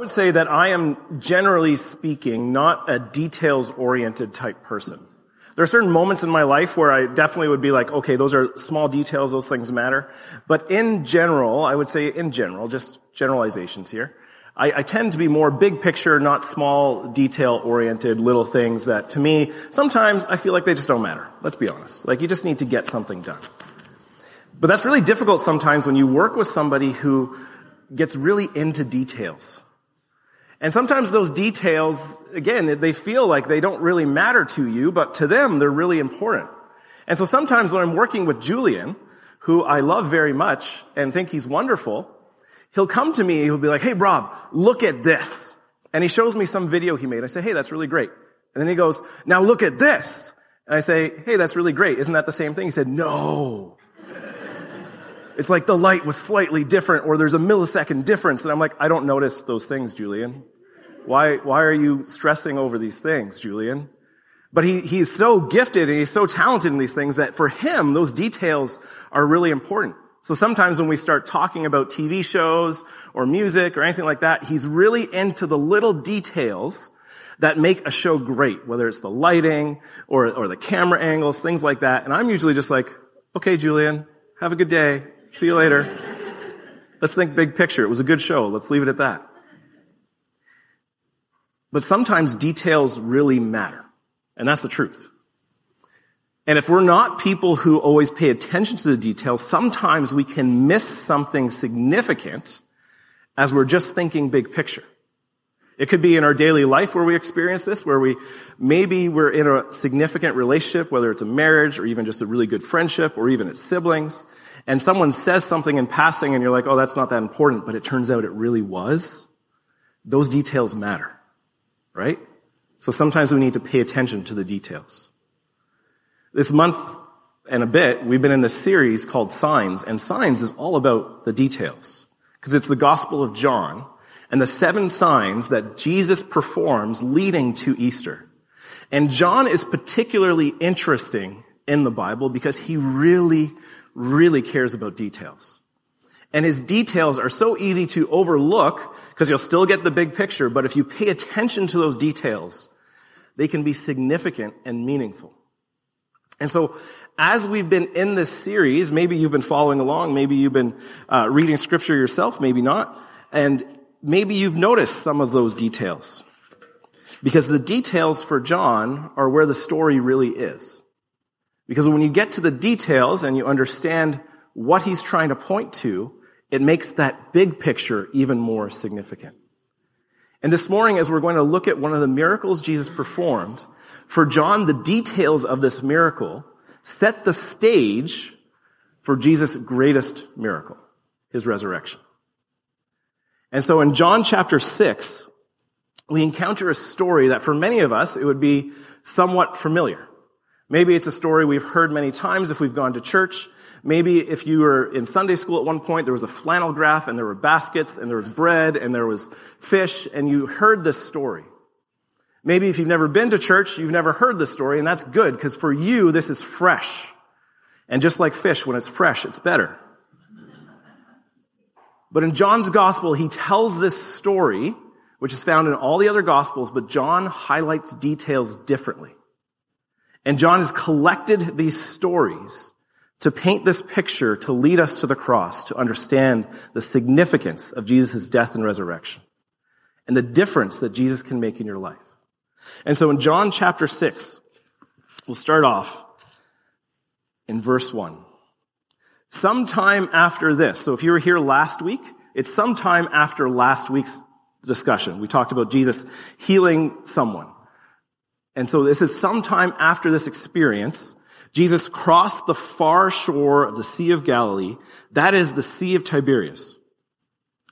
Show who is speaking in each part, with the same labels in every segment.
Speaker 1: I would say that I am generally speaking not a details oriented type person. There are certain moments in my life where I definitely would be like, okay, those are small details, those things matter. But in general, I would say in general, just generalizations here, I, I tend to be more big picture, not small detail oriented little things that to me, sometimes I feel like they just don't matter. Let's be honest. Like you just need to get something done. But that's really difficult sometimes when you work with somebody who gets really into details. And sometimes those details, again, they feel like they don't really matter to you, but to them, they're really important. And so sometimes when I'm working with Julian, who I love very much and think he's wonderful, he'll come to me, he'll be like, hey, Rob, look at this. And he shows me some video he made. I say, hey, that's really great. And then he goes, now look at this. And I say, hey, that's really great. Isn't that the same thing? He said, no. It's like the light was slightly different or there's a millisecond difference. And I'm like, I don't notice those things, Julian. Why, why are you stressing over these things, Julian? But he, he's so gifted and he's so talented in these things that for him, those details are really important. So sometimes when we start talking about TV shows or music or anything like that, he's really into the little details that make a show great, whether it's the lighting or, or the camera angles, things like that. And I'm usually just like, okay, Julian, have a good day. See you later. Let's think big picture. It was a good show. Let's leave it at that. But sometimes details really matter. And that's the truth. And if we're not people who always pay attention to the details, sometimes we can miss something significant as we're just thinking big picture. It could be in our daily life where we experience this, where we, maybe we're in a significant relationship, whether it's a marriage or even just a really good friendship or even it's siblings, and someone says something in passing and you're like, oh, that's not that important, but it turns out it really was, those details matter, right? So sometimes we need to pay attention to the details. This month and a bit, we've been in this series called Signs, and Signs is all about the details. Because it's the Gospel of John and the seven signs that Jesus performs leading to Easter. And John is particularly interesting in the Bible because he really, really cares about details. And his details are so easy to overlook because you'll still get the big picture, but if you pay attention to those details, they can be significant and meaningful. And so, as we've been in this series, maybe you've been following along, maybe you've been uh, reading scripture yourself, maybe not, and maybe you've noticed some of those details. Because the details for John are where the story really is. Because when you get to the details and you understand what he's trying to point to, it makes that big picture even more significant. And this morning, as we're going to look at one of the miracles Jesus performed, for John, the details of this miracle set the stage for Jesus' greatest miracle, his resurrection. And so in John chapter 6, we encounter a story that for many of us, it would be somewhat familiar. Maybe it's a story we've heard many times if we've gone to church. Maybe if you were in Sunday school at one point, there was a flannel graph and there were baskets and there was bread and there was fish and you heard this story. Maybe if you've never been to church, you've never heard this story and that's good because for you, this is fresh. And just like fish, when it's fresh, it's better. But in John's gospel, he tells this story, which is found in all the other gospels, but John highlights details differently. And John has collected these stories to paint this picture to lead us to the cross, to understand the significance of Jesus' death and resurrection and the difference that Jesus can make in your life. And so in John chapter 6, we'll start off in verse 1. Sometime after this, so if you were here last week, it's sometime after last week's discussion. We talked about Jesus healing someone. And so this is sometime after this experience. Jesus crossed the far shore of the Sea of Galilee. That is the Sea of Tiberias.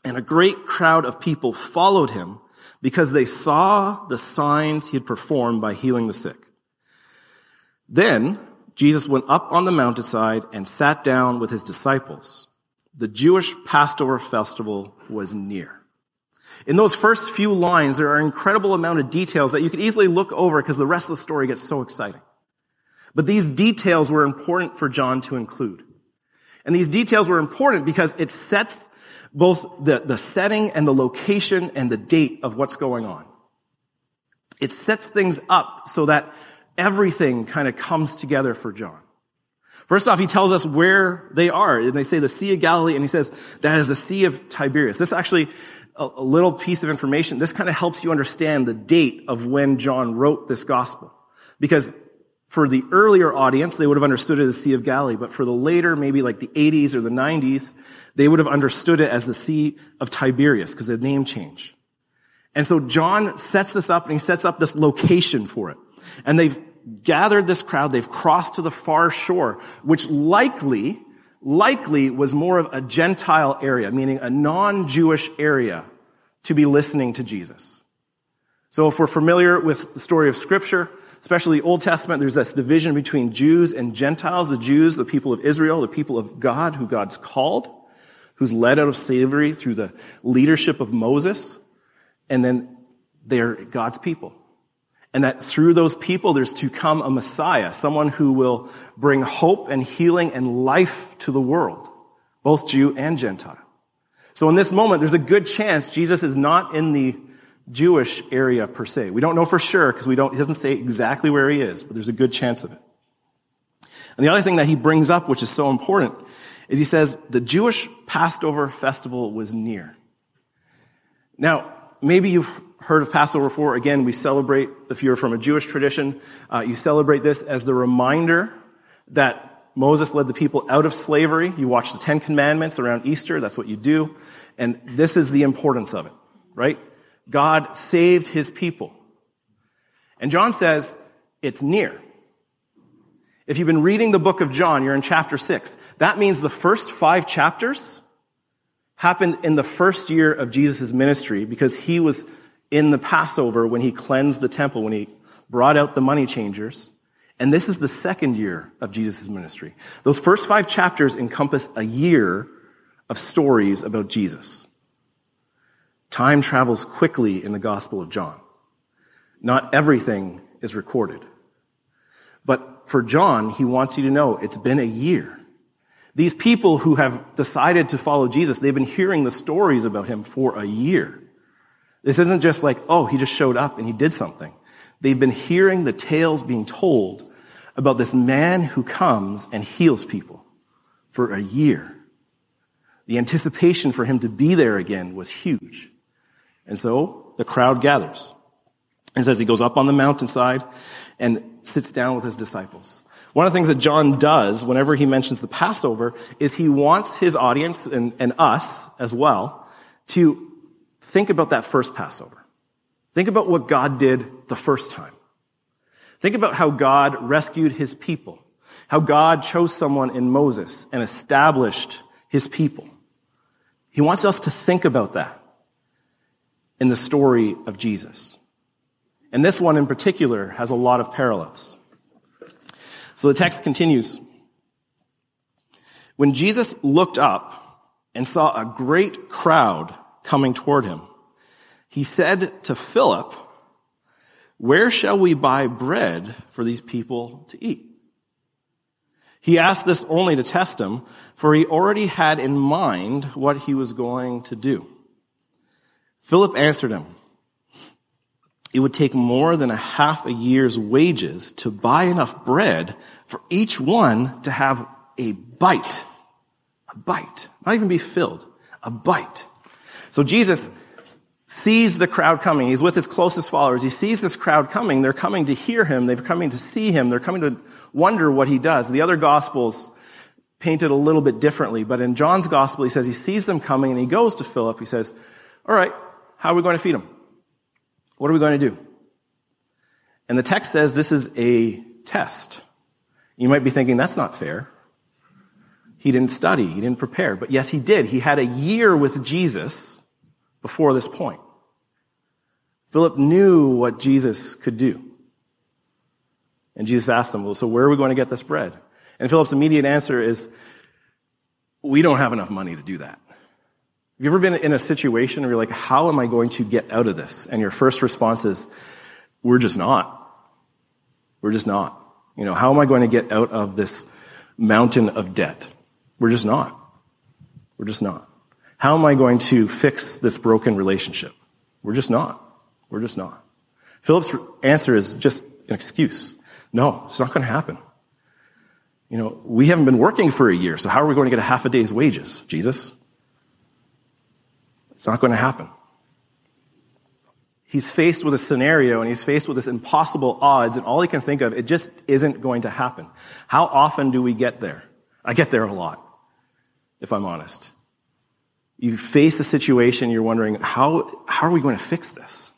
Speaker 1: And a great crowd of people followed him because they saw the signs he had performed by healing the sick. Then Jesus went up on the mountainside and sat down with his disciples. The Jewish Passover festival was near. In those first few lines, there are an incredible amount of details that you could easily look over because the rest of the story gets so exciting. But these details were important for John to include. And these details were important because it sets both the, the setting and the location and the date of what's going on. It sets things up so that everything kind of comes together for John. First off, he tells us where they are, and they say the Sea of Galilee, and he says that is the Sea of Tiberias. This actually, a, a little piece of information, this kind of helps you understand the date of when John wrote this gospel. Because for the earlier audience, they would have understood it as the Sea of Galilee, but for the later, maybe like the 80s or the 90s, they would have understood it as the Sea of Tiberias, because the name changed. And so John sets this up and he sets up this location for it. And they've gathered this crowd, they've crossed to the far shore, which likely, likely was more of a Gentile area, meaning a non-Jewish area to be listening to Jesus. So if we're familiar with the story of scripture, especially Old Testament, there's this division between Jews and Gentiles. The Jews, the people of Israel, the people of God, who God's called, who's led out of slavery through the leadership of Moses. And then they're God's people. And that through those people, there's to come a Messiah, someone who will bring hope and healing and life to the world, both Jew and Gentile. So in this moment, there's a good chance Jesus is not in the Jewish area per se. We don't know for sure because we don't, he doesn't say exactly where he is, but there's a good chance of it. And the other thing that he brings up, which is so important, is he says the Jewish Passover festival was near. Now, maybe you've heard of Passover before. Again, we celebrate, if you're from a Jewish tradition, uh, you celebrate this as the reminder that Moses led the people out of slavery. You watch the Ten Commandments around Easter. That's what you do. And this is the importance of it, right? God saved his people. And John says it's near. If you've been reading the book of John, you're in chapter six. That means the first five chapters happened in the first year of Jesus' ministry because he was in the Passover when he cleansed the temple, when he brought out the money changers. And this is the second year of Jesus' ministry. Those first five chapters encompass a year of stories about Jesus. Time travels quickly in the Gospel of John. Not everything is recorded. But for John, he wants you to know it's been a year. These people who have decided to follow Jesus, they've been hearing the stories about him for a year. This isn't just like, oh, he just showed up and he did something. They've been hearing the tales being told about this man who comes and heals people for a year. The anticipation for him to be there again was huge. And so the crowd gathers. And says he goes up on the mountainside and sits down with his disciples. One of the things that John does whenever he mentions the Passover is he wants his audience and, and us as well to think about that first Passover. Think about what God did the first time. Think about how God rescued his people, how God chose someone in Moses and established his people. He wants us to think about that in the story of Jesus. And this one in particular has a lot of parallels. So the text continues. When Jesus looked up and saw a great crowd coming toward him, he said to Philip, where shall we buy bread for these people to eat? He asked this only to test him, for he already had in mind what he was going to do. Philip answered him, it would take more than a half a year's wages to buy enough bread for each one to have a bite. A bite. Not even be filled. A bite. So Jesus sees the crowd coming. He's with his closest followers. He sees this crowd coming. They're coming to hear him. They're coming to see him. They're coming to wonder what he does. The other gospels paint it a little bit differently, but in John's gospel, he says he sees them coming and he goes to Philip. He says, all right, how are we going to feed them? What are we going to do? And the text says this is a test. You might be thinking, that's not fair. He didn't study. He didn't prepare. But yes, he did. He had a year with Jesus before this point. Philip knew what Jesus could do. And Jesus asked him, well, so where are we going to get this bread? And Philip's immediate answer is, we don't have enough money to do that. Have you ever been in a situation where you're like, how am I going to get out of this? And your first response is, we're just not. We're just not. You know, how am I going to get out of this mountain of debt? We're just not. We're just not. How am I going to fix this broken relationship? We're just not. We're just not. Philip's answer is just an excuse. No, it's not going to happen. You know, we haven't been working for a year, so how are we going to get a half a day's wages, Jesus? It's not going to happen. He's faced with a scenario and he's faced with this impossible odds, and all he can think of, it just isn't going to happen. How often do we get there? I get there a lot, if I'm honest. You face a situation, you're wondering, how, how are we going to fix this?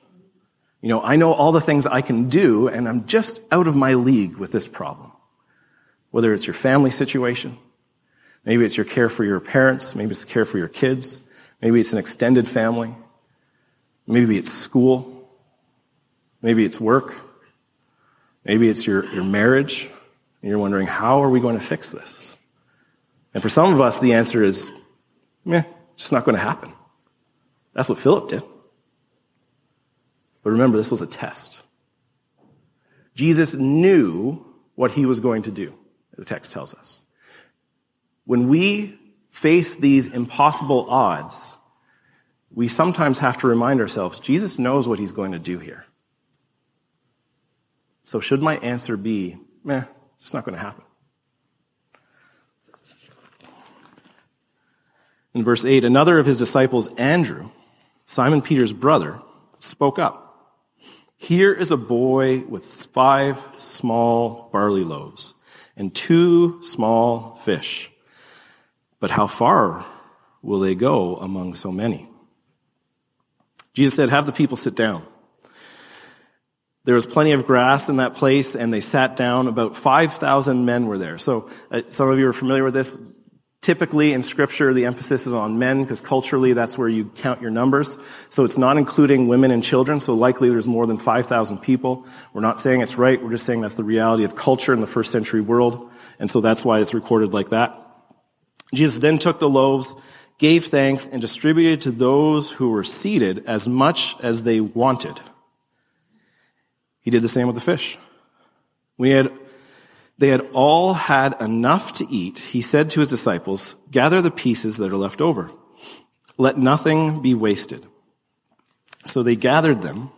Speaker 1: You know, I know all the things I can do, and I'm just out of my league with this problem. Whether it's your family situation, maybe it's your care for your parents, maybe it's care for your kids, maybe it's an extended family, maybe it's school, maybe it's work, maybe it's your, your marriage, and you're wondering, how are we going to fix this? And for some of us, the answer is, meh, it's not going to happen. That's what Philip did. But remember, this was a test. Jesus knew what he was going to do, the text tells us. When we face these impossible odds, we sometimes have to remind ourselves Jesus knows what he's going to do here. So, should my answer be, meh, it's not going to happen? In verse 8, another of his disciples, Andrew, Simon Peter's brother, spoke up. Here is a boy with five small barley loaves and two small fish. But how far will they go among so many? Jesus said, Have the people sit down. There was plenty of grass in that place, and they sat down. About 5,000 men were there. So, uh, some of you are familiar with this. Typically in scripture, the emphasis is on men because culturally that's where you count your numbers. So it's not including women and children. So likely there's more than 5,000 people. We're not saying it's right. We're just saying that's the reality of culture in the first century world. And so that's why it's recorded like that. Jesus then took the loaves, gave thanks, and distributed to those who were seated as much as they wanted. He did the same with the fish. We had they had all had enough to eat. He said to his disciples, gather the pieces that are left over. Let nothing be wasted. So they gathered them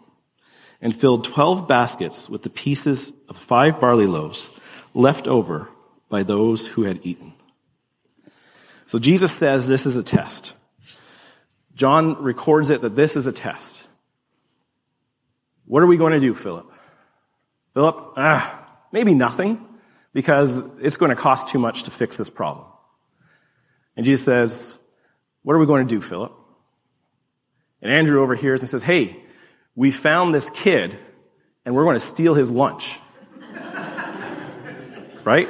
Speaker 1: and filled 12 baskets with the pieces of five barley loaves left over by those who had eaten. So Jesus says this is a test. John records it that this is a test. What are we going to do, Philip? Philip, ah, maybe nothing because it's going to cost too much to fix this problem. And Jesus says, What are we going to do, Philip? And Andrew overhears and says, Hey, we found this kid and we're going to steal his lunch. right?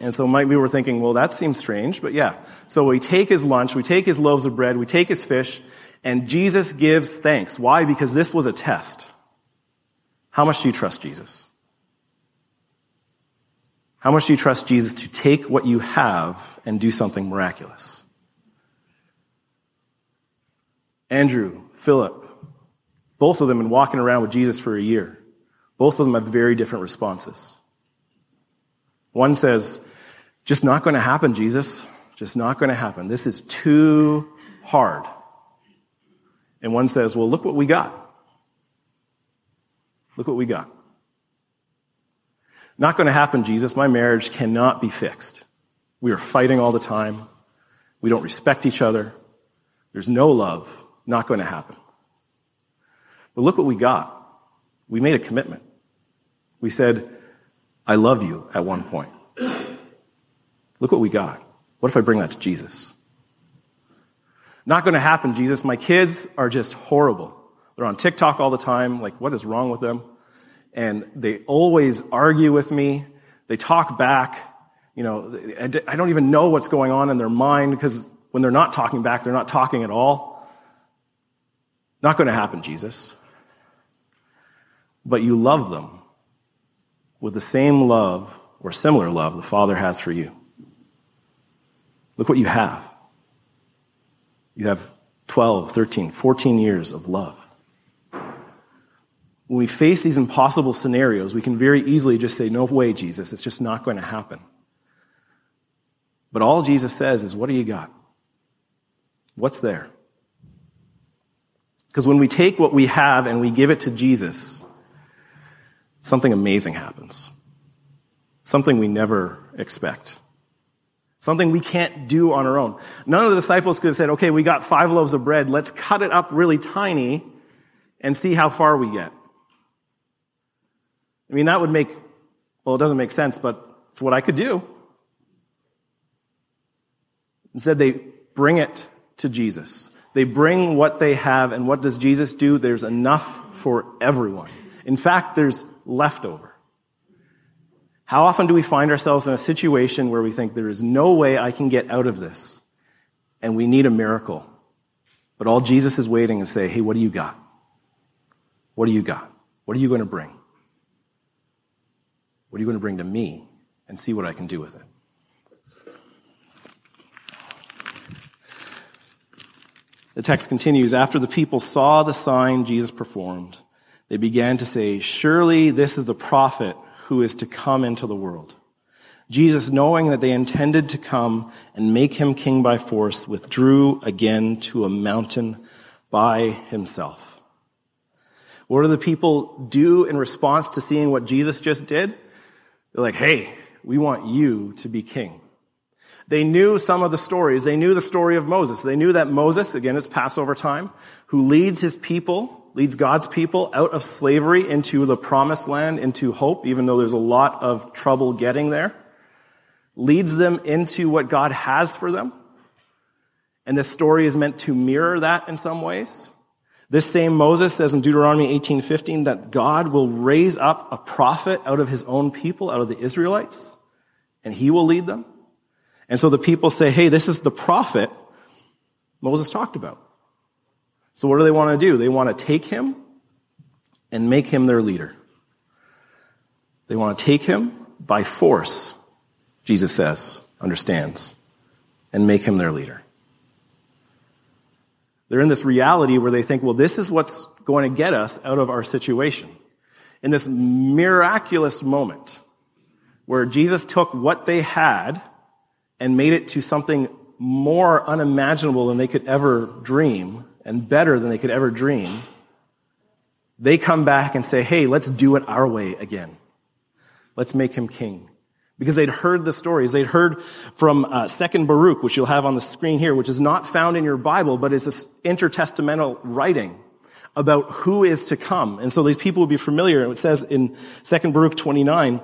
Speaker 1: And so might we were thinking, well, that seems strange, but yeah. So we take his lunch, we take his loaves of bread, we take his fish, and Jesus gives thanks. Why? Because this was a test. How much do you trust Jesus? How much do you trust Jesus to take what you have and do something miraculous? Andrew, Philip, both of them been walking around with Jesus for a year. Both of them have very different responses. One says, just not going to happen, Jesus. Just not going to happen. This is too hard. And one says, well, look what we got. Look what we got. Not going to happen, Jesus. My marriage cannot be fixed. We are fighting all the time. We don't respect each other. There's no love. Not going to happen. But look what we got. We made a commitment. We said, I love you at one point. Look what we got. What if I bring that to Jesus? Not going to happen, Jesus. My kids are just horrible. They're on TikTok all the time. Like, what is wrong with them? And they always argue with me. They talk back. You know, I don't even know what's going on in their mind because when they're not talking back, they're not talking at all. Not going to happen, Jesus. But you love them with the same love or similar love the Father has for you. Look what you have. You have 12, 13, 14 years of love. When we face these impossible scenarios, we can very easily just say, No way, Jesus, it's just not going to happen. But all Jesus says is, What do you got? What's there? Because when we take what we have and we give it to Jesus, something amazing happens. Something we never expect. Something we can't do on our own. None of the disciples could have said, okay, we got five loaves of bread. Let's cut it up really tiny and see how far we get. I mean, that would make, well, it doesn't make sense, but it's what I could do. Instead, they bring it to Jesus. They bring what they have, and what does Jesus do? There's enough for everyone. In fact, there's leftover. How often do we find ourselves in a situation where we think there is no way I can get out of this and we need a miracle? But all Jesus is waiting and say, hey, what do you got? What do you got? What are you going to bring? What are you going to bring to me and see what I can do with it? The text continues, after the people saw the sign Jesus performed, they began to say, surely this is the prophet who is to come into the world. Jesus, knowing that they intended to come and make him king by force, withdrew again to a mountain by himself. What do the people do in response to seeing what Jesus just did? They're like, hey, we want you to be king. They knew some of the stories. They knew the story of Moses. They knew that Moses, again, it's Passover time, who leads his people, leads God's people out of slavery into the promised land, into hope, even though there's a lot of trouble getting there, leads them into what God has for them. And this story is meant to mirror that in some ways. This same Moses says in Deuteronomy 18:15 that God will raise up a prophet out of his own people, out of the Israelites, and he will lead them. And so the people say, hey, this is the prophet Moses talked about. So what do they want to do? They want to take him and make him their leader. They want to take him by force, Jesus says, understands, and make him their leader. They're in this reality where they think, well, this is what's going to get us out of our situation. In this miraculous moment where Jesus took what they had and made it to something more unimaginable than they could ever dream and better than they could ever dream, they come back and say, hey, let's do it our way again. Let's make him king. Because they'd heard the stories. They'd heard from uh, Second Baruch, which you'll have on the screen here, which is not found in your Bible, but is intertestamental writing about who is to come. And so these people would be familiar. It says in Second Baruch 29,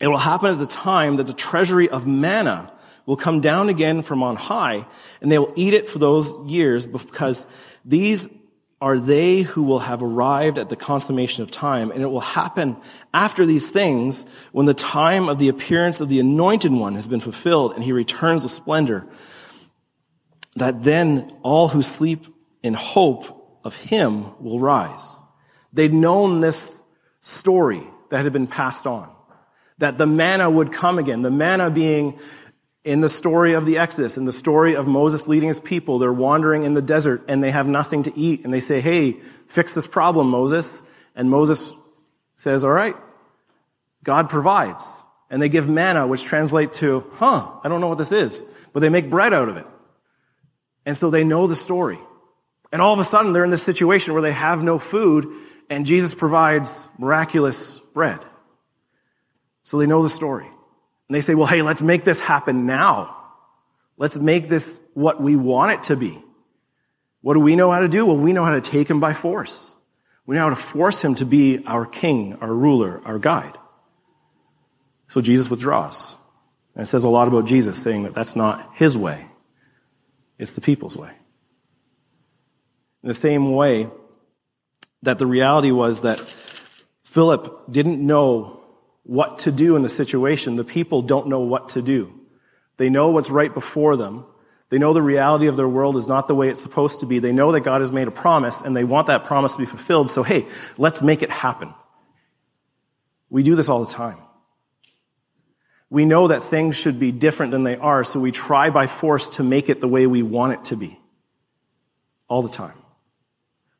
Speaker 1: it will happen at the time that the treasury of manna will come down again from on high, and they will eat it for those years because these are they who will have arrived at the consummation of time. And it will happen after these things when the time of the appearance of the anointed one has been fulfilled and he returns with splendor. That then all who sleep in hope of him will rise. They'd known this story that had been passed on. That the manna would come again. The manna being in the story of the Exodus, in the story of Moses leading his people, they're wandering in the desert and they have nothing to eat. And they say, hey, fix this problem, Moses. And Moses says, all right, God provides. And they give manna, which translate to, huh, I don't know what this is. But they make bread out of it. And so they know the story. And all of a sudden they're in this situation where they have no food and Jesus provides miraculous bread. So they know the story. And they say, well, hey, let's make this happen now. Let's make this what we want it to be. What do we know how to do? Well, we know how to take him by force. We know how to force him to be our king, our ruler, our guide. So Jesus withdraws. And it says a lot about Jesus saying that that's not his way. It's the people's way. In the same way that the reality was that Philip didn't know what to do in the situation. The people don't know what to do. They know what's right before them. They know the reality of their world is not the way it's supposed to be. They know that God has made a promise and they want that promise to be fulfilled. So hey, let's make it happen. We do this all the time. We know that things should be different than they are, so we try by force to make it the way we want it to be. All the time.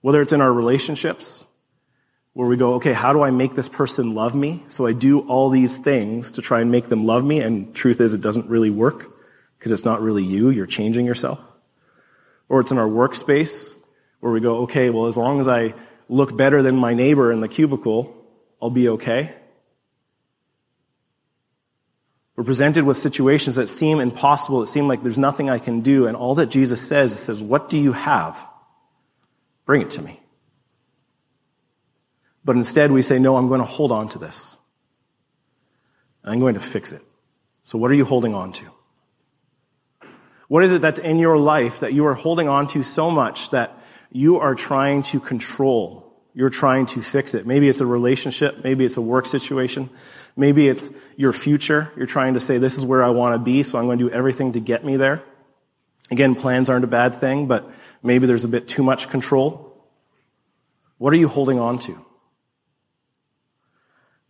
Speaker 1: Whether it's in our relationships, where we go, okay, how do I make this person love me? So I do all these things to try and make them love me, and truth is it doesn't really work because it's not really you, you're changing yourself. Or it's in our workspace where we go, okay, well, as long as I look better than my neighbor in the cubicle, I'll be okay. We're presented with situations that seem impossible, that seem like there's nothing I can do, and all that Jesus says is What do you have? Bring it to me. But instead we say, No, I'm going to hold on to this. I'm going to fix it. So what are you holding on to? What is it that's in your life that you are holding on to so much that you are trying to control? You're trying to fix it. Maybe it's a relationship. Maybe it's a work situation. Maybe it's your future. You're trying to say, this is where I want to be, so I'm going to do everything to get me there. Again, plans aren't a bad thing, but maybe there's a bit too much control. What are you holding on to?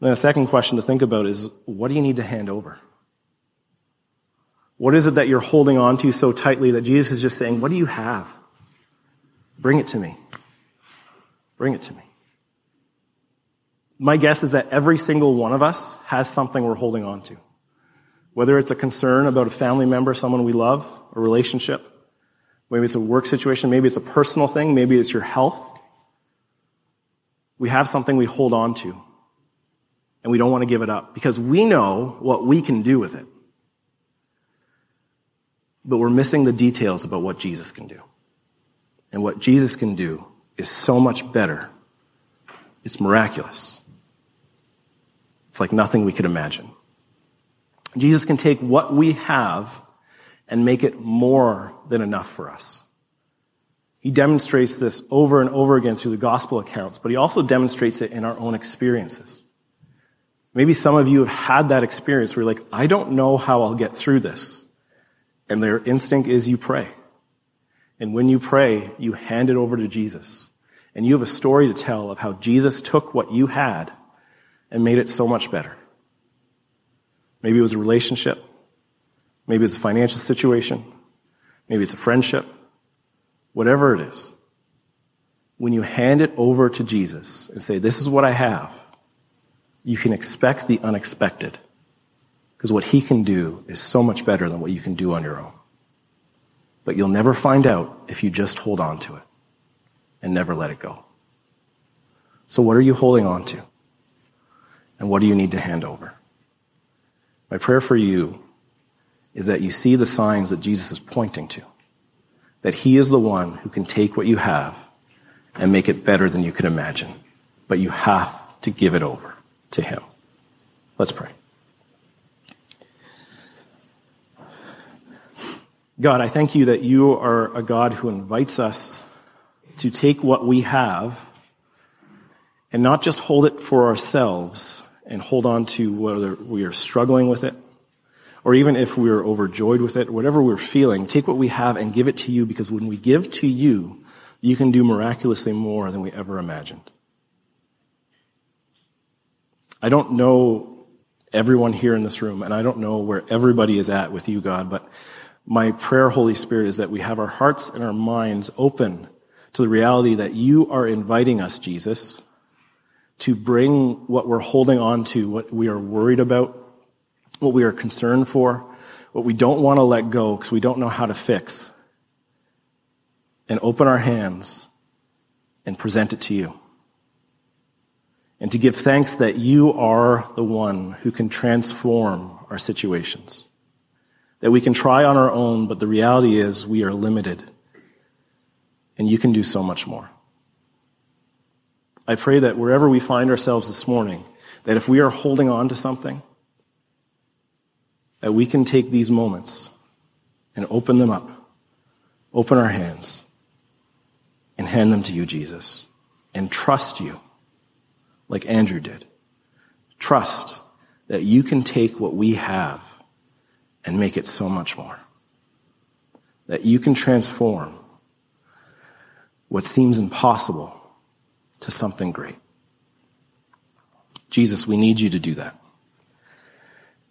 Speaker 1: Then a second question to think about is, what do you need to hand over? What is it that you're holding on to so tightly that Jesus is just saying, what do you have? Bring it to me. Bring it to me. My guess is that every single one of us has something we're holding on to. Whether it's a concern about a family member, someone we love, a relationship, maybe it's a work situation, maybe it's a personal thing, maybe it's your health. We have something we hold on to, and we don't want to give it up because we know what we can do with it. But we're missing the details about what Jesus can do. And what Jesus can do is so much better. It's miraculous. It's like nothing we could imagine. Jesus can take what we have and make it more than enough for us. He demonstrates this over and over again through the gospel accounts, but he also demonstrates it in our own experiences. Maybe some of you have had that experience where you're like, I don't know how I'll get through this. And their instinct is you pray. And when you pray, you hand it over to Jesus. And you have a story to tell of how Jesus took what you had and made it so much better. Maybe it was a relationship. Maybe it's a financial situation. Maybe it's a friendship. Whatever it is. When you hand it over to Jesus and say, this is what I have, you can expect the unexpected. Because what he can do is so much better than what you can do on your own. But you'll never find out if you just hold on to it and never let it go. So what are you holding on to? And what do you need to hand over? My prayer for you is that you see the signs that Jesus is pointing to. That he is the one who can take what you have and make it better than you could imagine. But you have to give it over to him. Let's pray. God, I thank you that you are a God who invites us to take what we have and not just hold it for ourselves and hold on to whether we are struggling with it or even if we are overjoyed with it, whatever we're feeling, take what we have and give it to you because when we give to you, you can do miraculously more than we ever imagined. I don't know everyone here in this room and I don't know where everybody is at with you, God, but my prayer, Holy Spirit, is that we have our hearts and our minds open to the reality that you are inviting us, Jesus, to bring what we're holding on to, what we are worried about, what we are concerned for, what we don't want to let go because we don't know how to fix, and open our hands and present it to you. And to give thanks that you are the one who can transform our situations that we can try on our own, but the reality is we are limited. And you can do so much more. I pray that wherever we find ourselves this morning, that if we are holding on to something, that we can take these moments and open them up, open our hands, and hand them to you, Jesus, and trust you like Andrew did. Trust that you can take what we have and make it so much more. That you can transform what seems impossible to something great. Jesus, we need you to do that.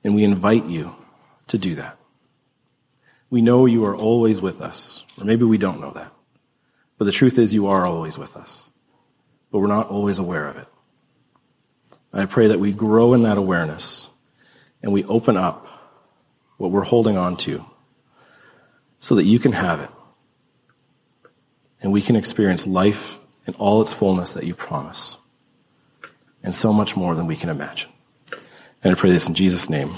Speaker 1: And we invite you to do that. We know you are always with us, or maybe we don't know that. But the truth is you are always with us, but we're not always aware of it. I pray that we grow in that awareness and we open up what we're holding on to so that you can have it and we can experience life in all its fullness that you promise. And so much more than we can imagine. And I pray this in Jesus' name.